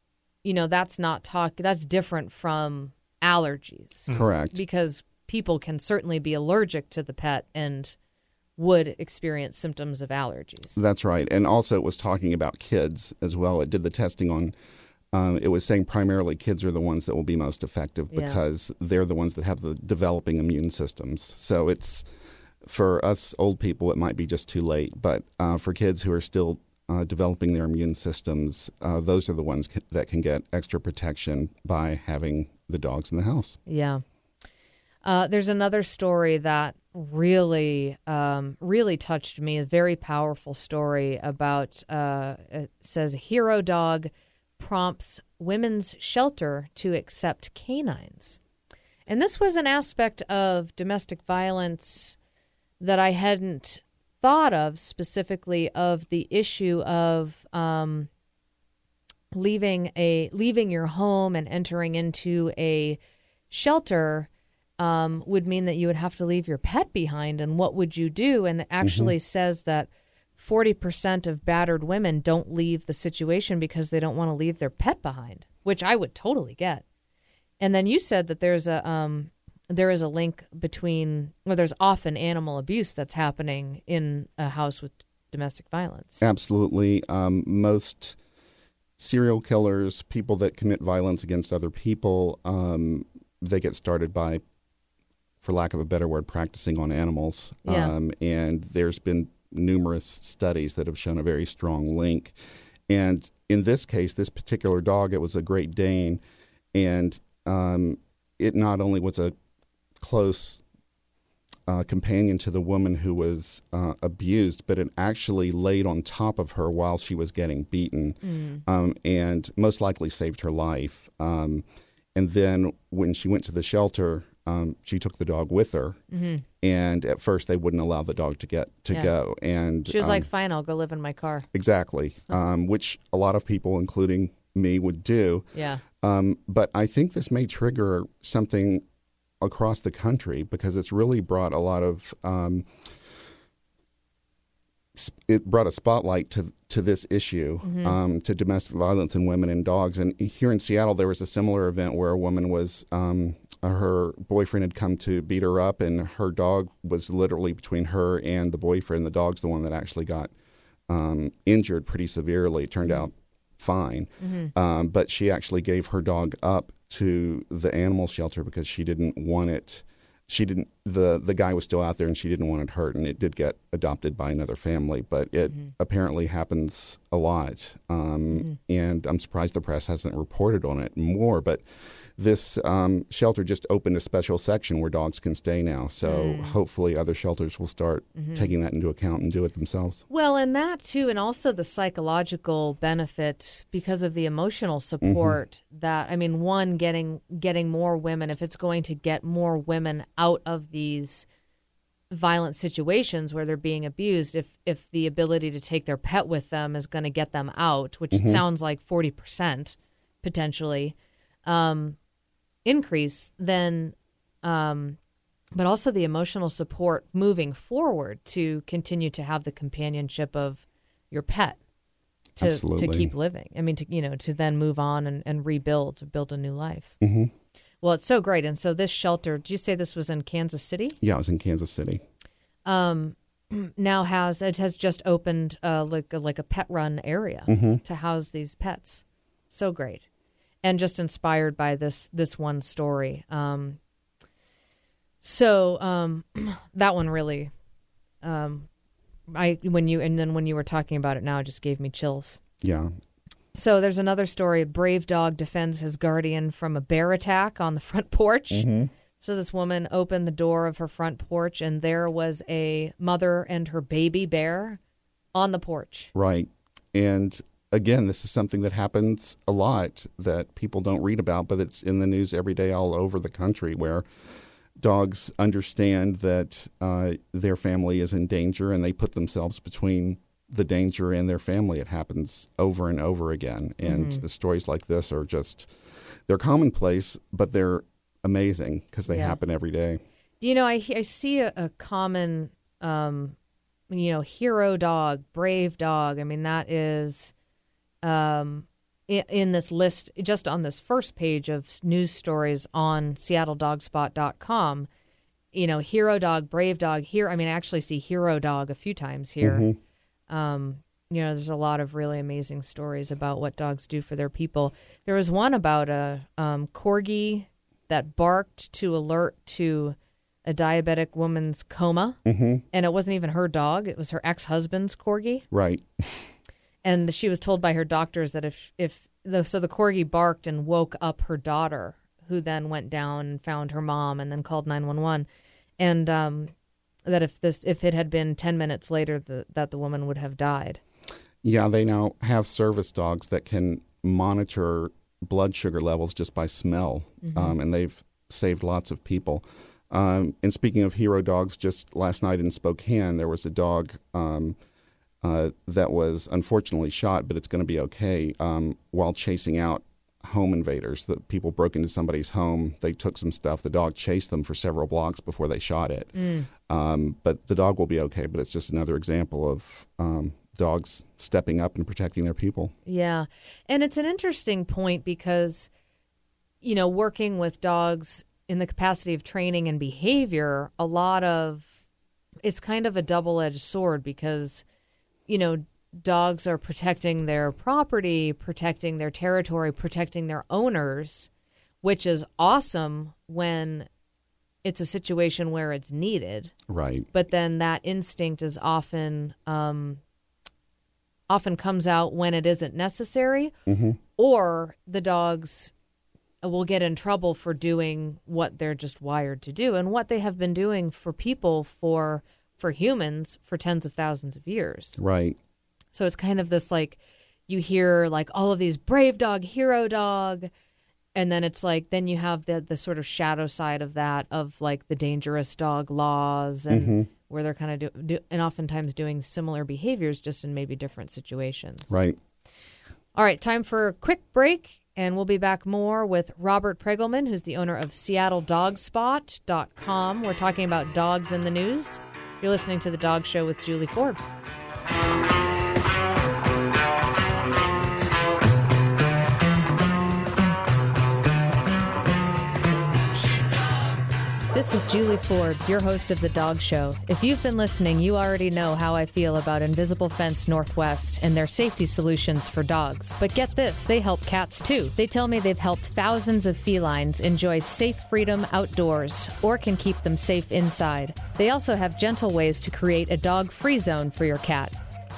you know, that's not talk. That's different from allergies, Correct. because people can certainly be allergic to the pet and would experience symptoms of allergies. That's right. And also, it was talking about kids as well. It did the testing on. Um, it was saying primarily kids are the ones that will be most effective Yeah. because they're the ones that have the developing immune systems. So it's for us old people, it might be just too late. But uh, for kids who are still uh, developing their immune systems, uh, those are the ones ca- that can get extra protection by having the dogs in the house. Yeah. Uh, there's another story that really, um, really touched me. A very powerful story about uh, it says hero dog prompts women's shelter to accept canines, and this was an aspect of domestic violence that I hadn't thought of specifically of the issue of um, leaving a leaving your home and entering into a shelter um, would mean that you would have to leave your pet behind. And what would you do? And it actually says that 40% of battered women don't leave the situation because they don't want to leave their pet behind, which I would totally get. And then you said that there's a um, there is a link between well, there's often animal abuse that's happening in a house with domestic violence. Absolutely. Um, most serial killers, people that commit violence against other people, um, they get started by, for lack of a better word, practicing on animals. Yeah. Um, and there's been numerous studies that have shown a very strong link. And in this case, this particular dog, it was a Great Dane, and um, it not only was a close uh, companion to the woman who was uh, abused, but it actually laid on top of her while she was getting beaten, um, and most likely saved her life. Um, and then when she went to the shelter, um, she took the dog with her, and at first they wouldn't allow the dog to get to Yeah. go. And She was um, like, "Fine, I'll go live in my car." exactly, um, which a lot of people, including me, would do. Yeah. Um, but I think this may trigger something across the country because it's really brought a lot of um, it brought a spotlight to to this issue um, to domestic violence in women and dogs. And here in Seattle, there was a similar event where a woman was um, her boyfriend had come to beat her up, and her dog was literally between her and the boyfriend. The dog's the one that actually got um, injured pretty severely. It turned out fine, um, but she actually gave her dog up to the animal shelter because she didn't want it. She didn't. the The guy was still out there, and she didn't want it hurt. And it did get adopted by another family, but it apparently happens a lot. Um, And I'm surprised the press hasn't reported on it more. But this um, shelter just opened a special section where dogs can stay now. So hopefully, other shelters will start taking that into account and do it themselves. Well, and that too, and also the psychological benefit because of the emotional support that I mean, one getting getting more women if it's going to get more women out of these violent situations where they're being abused if if the ability to take their pet with them is going to get them out which it sounds like 40% potentially um, increase then um, but also the emotional support moving forward to continue to have the companionship of your pet to to keep living. I mean, to you know, to then move on and, and rebuild, to build a new life. hmm Well, it's so great. And so this shelter, did you say this was in Kansas City? Yeah, it was in Kansas City. Um, [clears throat] now has it has just opened uh, like a, like a pet run area Mm-hmm. to house these pets. So great, and just inspired by this this one story. Um, so um, [clears throat] that one really, um, I when you and then when you were talking about it now, it just gave me chills. Yeah. So there's another story. A brave dog defends his guardian from a bear attack on the [laughs] front porch. So this woman opened the door of her front porch, and there was a mother and her baby bear on the porch. Right. And again, this is something that happens a lot that people don't read about, but it's in the news every day all over the country where dogs understand that uh, their family is in danger and they put themselves between the danger and their family. It happens over and over again. And Mhm. stories like this are just, they're commonplace, but they're amazing because they Yeah. happen every day. You know, I, I see a, a common, um, you know, hero dog, brave dog. I mean, that is um, in this list, just on this first page of news stories on seattledogspot.com. You know, hero dog, brave dog, here. I mean, I actually see hero dog a few times here. Mhm. Um, you know, there's a lot of really amazing stories about what dogs do for their people. There was one about a um, corgi that barked to alert to a diabetic woman's coma, Mhm. and it wasn't even her dog; it was her ex-husband's corgi. Right. [laughs] And she was told by her doctors that if if the, so the corgi barked and woke up her daughter, who then went down and found her mom and then called nine one one, and um, that if this if it had been ten minutes later, the, that the woman would have died. Yeah, they now have service dogs that can monitor blood sugar levels just by smell, Mhm. um, and they've saved lots of people. Um, and speaking of hero dogs, just last night in Spokane, there was a dog um, uh, that was unfortunately shot, but it's going to be okay um, while chasing out home invaders. The people broke into somebody's home. They took some stuff. The dog chased them for several blocks before they shot it. Mm. Um, but the dog will be okay. But it's just another example of um, dogs stepping up and protecting their people. Yeah. And it's an interesting point because, you know, working with dogs in the capacity of training and behavior, a lot of it's kind of a double edged sword because, you know, dogs are protecting their property, protecting their territory, protecting their owners, which is awesome when it's a situation where it's needed Right. but then that instinct is often um, often comes out when it isn't necessary Mhm. or the dogs will get in trouble for doing what they're just wired to do and what they have been doing for people for for humans for tens of thousands of years Right. so it's kind of this like you hear like all of these brave dog, hero dog, and then it's like then you have the the sort of shadow side of that of like the dangerous dog laws and Mhm. where they're kind of do, do and oftentimes doing similar behaviors just in maybe different situations. Right. All right, time for a quick break, and we'll be back more with Robert Pregulman, who's the owner of SeattleDogspot.com. We're talking about dogs in the news. You're listening to The Dog Show with Julie Forbes. This is Julie Forbes, your host of The Dog Show. If you've been listening, you already know how I feel about Invisible Fence Northwest and their safety solutions for dogs. But get this, they help cats too. They tell me they've helped thousands of felines enjoy safe freedom outdoors or can keep them safe inside. They also have gentle ways to create a dog free zone for your cat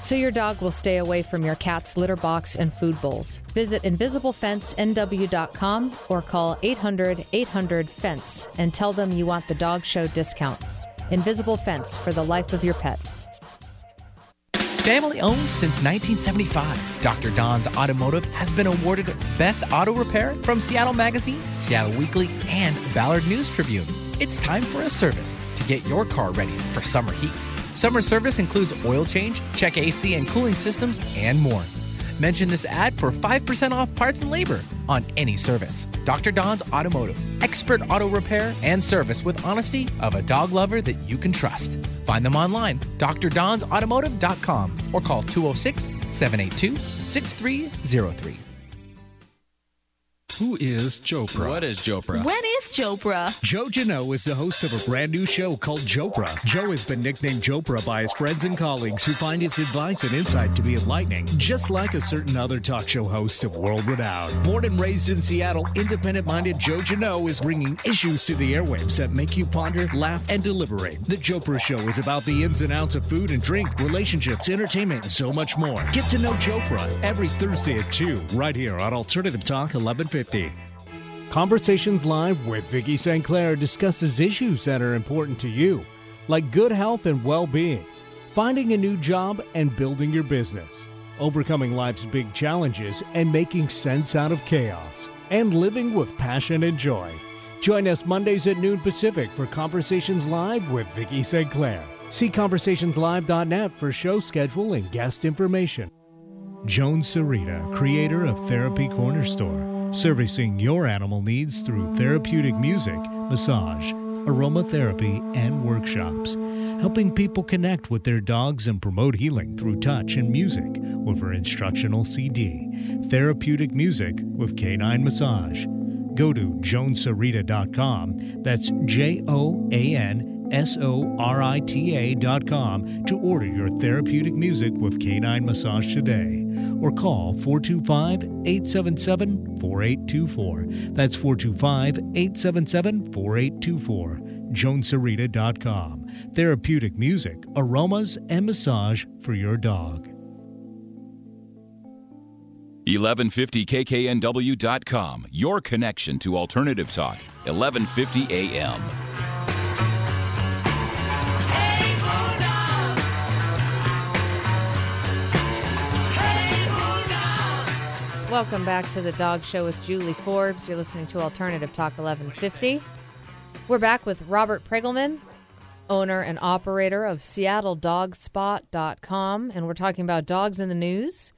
so your dog will stay away from your cat's litter box and food bowls. Visit invisiblefencenw.com or call 800 800 FENCE and tell them you want the dog show discount. Invisible Fence for the life of your pet. Family owned since 1975, Dr. Don's Automotive has been awarded Best Auto Repair from Seattle Magazine, Seattle Weekly, and Ballard News Tribune. It's time for a service to get your car ready for summer heat. Summer service includes oil change, check AC and cooling systems, and more. Mention this ad for 5% off parts and labor on any service. Dr. Don's Automotive, expert auto repair and service with honesty of a dog lover that you can trust. Find them online, drdonsautomotive.com, or call 206 782 6303. Who is Jopra? What is Jopra? When is Jopra? Joe Jano is the host of a brand new show called Jopra. Joe has been nicknamed Jopra by his friends and colleagues who find his advice and insight to be enlightening, just like a certain other talk show host of world renown. Born and raised in Seattle, independent minded Joe Jano is bringing issues to the airwaves that make you ponder, laugh, and deliberate. The Jopra Show is about the ins and outs of food and drink, relationships, entertainment, and so much more. Get to know Jopra every Thursday at 2, right here on Alternative Talk 1150. Conversations Live with Vicki St. Clair discusses issues that are important to you, like good health and well being, finding a new job, and building your business. overcoming life's big challenges and making sense out of chaos, and living with passion and joy. Join us Mondays at noon Pacific for Conversations Live with Vicki St. Clair. See conversationslive.net for show schedule and guest information. Joan Sarita, creator of Therapy Corner Store, servicing your animal needs through therapeutic music, massage, aromatherapy, and workshops, helping people connect with their dogs and promote healing through touch and music with her instructional CD, Therapeutic Music with Canine Massage. Go to joansarita.com. That's J O A N S O R I T A.com to order your therapeutic music with canine massage today. Or call 425 877 4824. That's 425 877 4824. joansarita.com. Therapeutic music, aromas, and massage for your dog. 1150kknw.com, your connection to alternative talk, 1150 AM. Welcome back to the Dog Show with Julie Forbes. You're listening to Alternative Talk 1150. We're back with Robert Pregulman, owner and operator of SeattleDogspot.com, and we're talking about dogs in the news.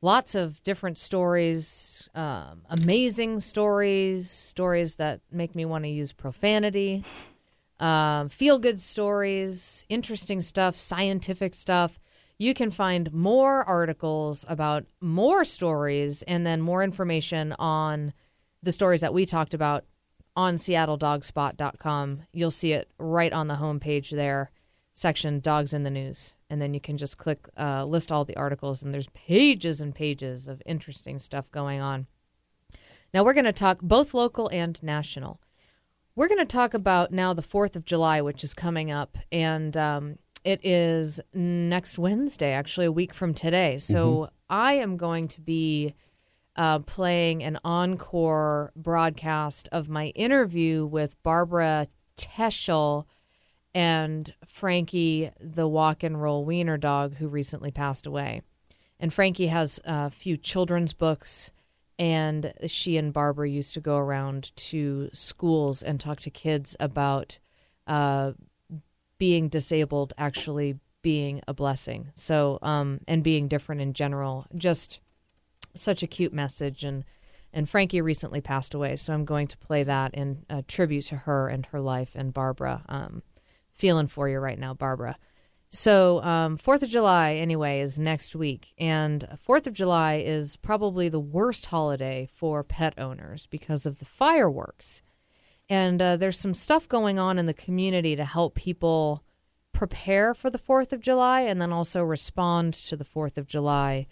Lots of different stories, um, amazing stories, stories that make me want to use profanity, um, feel good stories, interesting stuff, scientific stuff. You can find more articles about more stories and then more information on the stories that we talked about on seattledogspot.com. You'll see it right on the homepage there, section Dogs in the News. And then you can just click, uh, list all the articles, and there's pages and pages of interesting stuff going on. Now, we're going to talk both local and national. We're going to talk about now the 4th of July, which is coming up. And um, it is next Wednesday, actually, a week from today. So I am going to be uh, playing an encore broadcast of my interview with Barbara Techel and Frankie, the walk and roll wiener dog who recently passed away. And Frankie has a few children's books, and she and Barbara used to go around to schools and talk to kids about uh, being disabled actually being a blessing. So, um, and being different in general, just such a cute message. And and Frankie recently passed away, so I'm going to play that in a tribute to her and her life and Barbara. Um, feeling for you right now, Barbara. So, um, Fourth of July, anyway, is next week, and Fourth of July is probably the worst holiday for pet owners because of the fireworks. And uh, there's some stuff going on in the community to help people prepare for the 4th of July and then also respond to the 4th of July.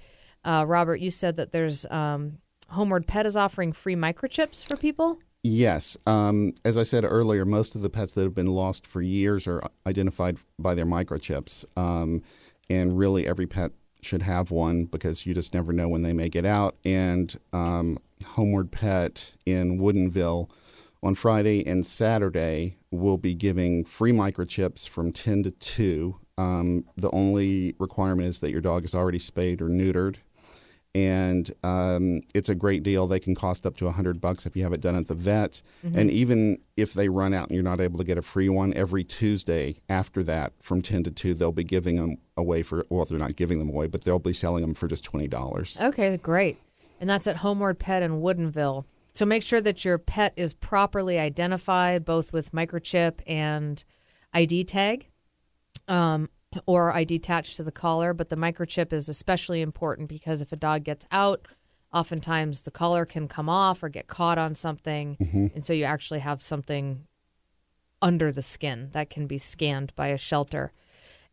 Uh, Robert, you said that there's um, Homeward Pet is offering free microchips for people. Yes. Um, as I said earlier, most of the pets that have been lost for years are identified by their microchips. Um, and really, every pet should have one because you just never know when they may get out. And um, Homeward Pet in Woodinville on Friday and Saturday we'll be giving free microchips from 10 to 2. Um, the only requirement is that your dog is already spayed or neutered and um, it's a great deal. They can cost up to a hundred bucks if you have it done at the vet. And even if they run out and you're not able to get a free one, every Tuesday after that, from ten to two, they'll be giving them away for. Well, they're not giving them away, but they'll be selling them for just twenty dollars. Okay, great. And that's at Homeward Pet in Woodinville. So make sure that your pet is properly identified, both with microchip and ID tag, um, or ID attached to the collar. But the microchip is especially important because if a dog gets out, oftentimes the collar can come off or get caught on something, and so you actually have something under the skin that can be scanned by a shelter.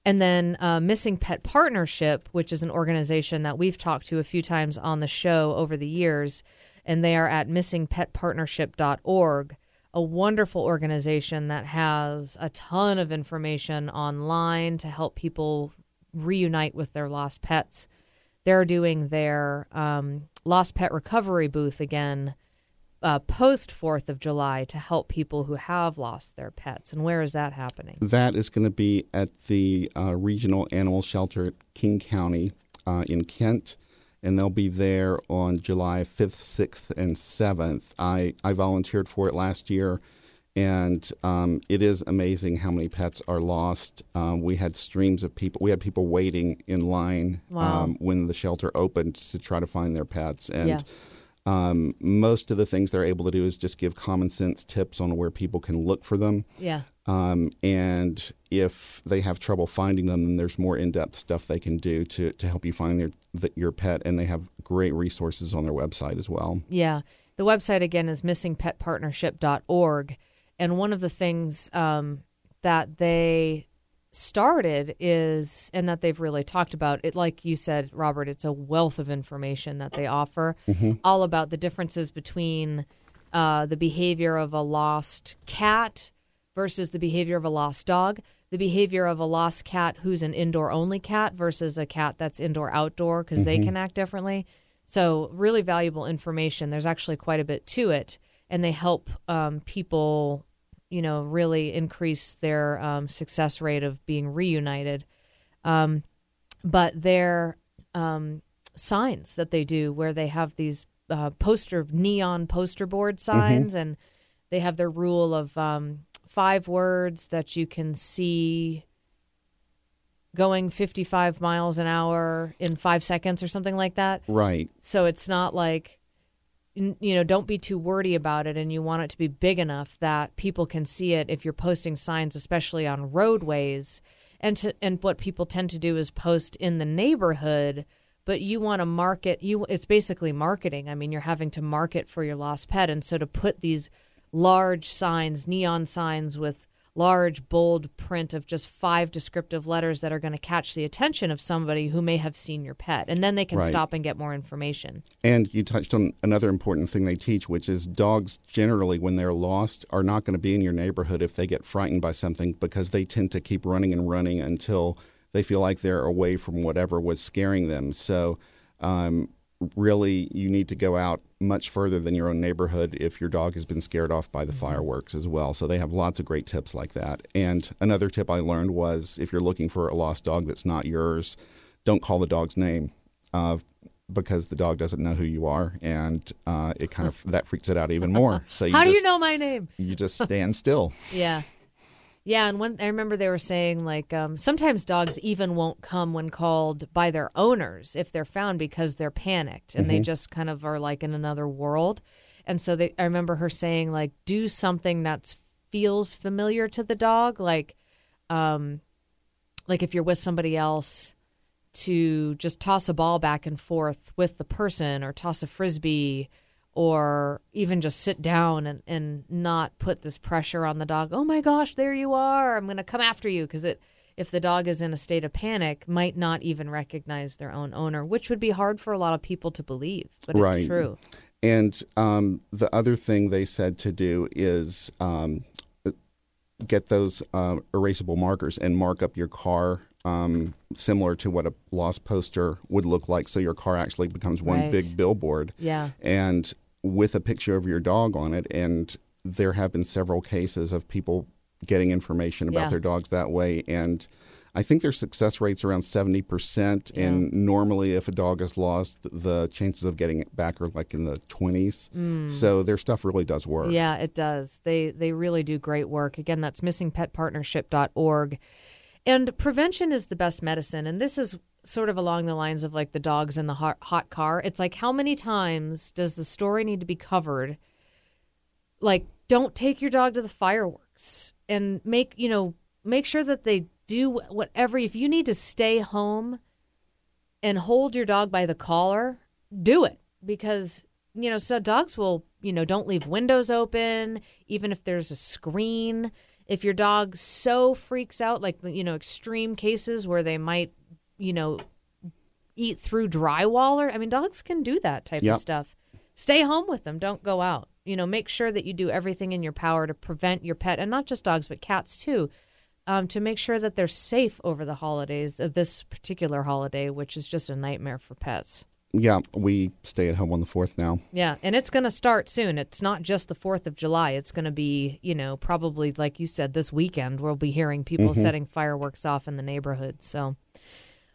And then uh, Missing Pet Partnership, which is an organization that we've talked to a few times on the show over the years, and they are at missingpetpartnership.org, a wonderful organization that has a ton of information online to help people reunite with their lost pets. They're doing their um, lost pet recovery booth again uh, post 4th of July to help people who have lost their pets. And where is that happening? That is going to be at the uh, regional animal shelter at King County uh, in Kent, and they'll be there on July 5th, 6th, and 7th. I, I volunteered for it last year, and um, it is amazing how many pets are lost. Um, we had streams of people. We had people waiting in line Wow. um, when the shelter opened to try to find their pets, and Yeah. Um, most of the things they're able to do is just give common sense tips on where people can look for them. Yeah. Um, and if they have trouble finding them, then there's more in-depth stuff they can do to, to help you find their the, your pet. And they have great resources on their website as well. Yeah. The website again is missingpetpartnership.org. And one of the things um, that they started is, and that they've really talked about, it, like you said, Robert, it's a wealth of information that they offer, all about the differences between uh, the behavior of a lost cat versus the behavior of a lost dog, the behavior of a lost cat who's an indoor only cat versus a cat that's indoor outdoor because they can act differently. So, really valuable information. There's actually quite a bit to it, and they help um, people, you know, really increase their um, success rate of being reunited. Um, but their um, signs that they do, where they have these uh, poster neon poster board signs, and they have their rule of um, five words that you can see going 55 miles an hour in five seconds or something like that. Right. So it's not like, you know, don't be too wordy about it and you want it to be big enough that people can see it if you're posting signs, especially on roadways. And, to, and what people tend to do is post in the neighborhood, but you want to market you it's basically marketing. I mean, you're having to market for your lost pet and so to put these large signs, neon signs with large bold print of just five descriptive letters that are going to catch the attention of somebody who may have seen your pet and then they can Right. stop and get more information. And you touched on another important thing they teach, which is dogs generally, when they're lost, are not going to be in your neighborhood if they get frightened by something because they tend to keep running and running until they feel like they're away from whatever was scaring them. So, um, really, you need to go out much further than your own neighborhood if your dog has been scared off by the fireworks as well. So, they have lots of great tips like that. And another tip I learned was if you're looking for a lost dog that's not yours, don't call the dog's name. Uh, because the dog doesn't know who you are, and uh, it kind of [laughs] that freaks it out even more. So you How do you know my name? You just stand still. Yeah. Yeah, and when I remember they were saying like um, sometimes dogs even won't come when called by their owners if they're found because they're panicked and they just kind of are like in another world. And so they I remember her saying like do something that feels familiar to the dog like um like if you're with somebody else to just toss a ball back and forth with the person or toss a frisbee or even just sit down and, and not put this pressure on the dog. Oh my gosh, there you are. I'm going to come after you because it if the dog is in a state of panic might not even recognize their own owner, which would be hard for a lot of people to believe, but Right. it's true. And um, the other thing they said to do is um, get those uh, erasable markers and mark up your car um, similar to what a lost poster would look like. So your car actually becomes one Right. big billboard. Yeah. and with a picture of your dog on it. And there have been several cases of people getting information about Yeah. their dogs that way. And I think their success rate's around 70%. And normally, if a dog is lost, the chances of getting it back are like in the 20s. Mm. So their stuff really does work. Yeah, it does. They they really do great work. Again, that's missingpetpartnership.org. And prevention is the best medicine. And this is sort of along the lines of like the dogs in the hot, hot car. It's like how many times does the story need to be covered? Like don't take your dog to the fireworks and make, you know, make sure that they do whatever if you need to stay home and hold your dog by the collar, do it because you know so dogs will you know don't leave windows open even if there's a screen. If your dog so freaks out, like you know extreme cases where they might you know eat through drywall or I mean dogs can do that type Yep. of stuff. Stay home with them. Don't go out. You know, make sure that you do everything in your power to prevent your pet, and not just dogs, but cats too, um, to make sure that they're safe over the holidays of this particular holiday, which is just a nightmare for pets. Yeah, we stay at home on the 4th now. Yeah, and it's going to start soon. It's not just the 4th of July. It's going to be, you know, probably like you said this weekend we'll be hearing people setting fireworks off in the neighborhood. So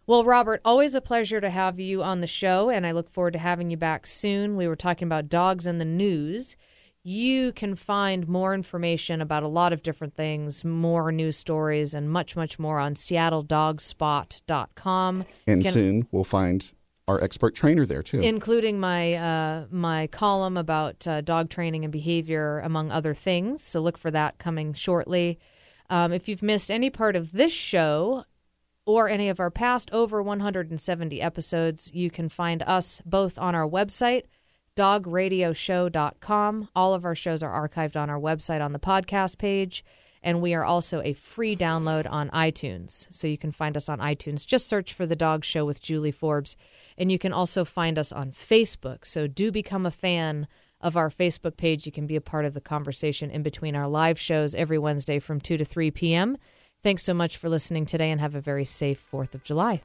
Well, Robert, always a pleasure to have you on the show, and I look forward to having you back soon. We were talking about dogs in the news. You can find more information about a lot of different things, more news stories, and much, much more on seattledogspot.com. And Can- soon we'll find our expert trainer there too. including my uh, my column about uh, dog training and behavior, among other things. So look for that coming shortly. Um, if you've missed any part of this show or any of our past over 170 episodes, you can find us both on our website, dogradioshow.com. All of our shows are archived on our website on the podcast page. And we are also a free download on iTunes. So you can find us on iTunes. Just search for The Dog Show with Julie Forbes. And you can also find us on Facebook. So do become a fan of our Facebook page. You can be a part of the conversation in between our live shows every Wednesday from 2 to 3 p.m. Thanks so much for listening today and have a very safe 4th of July.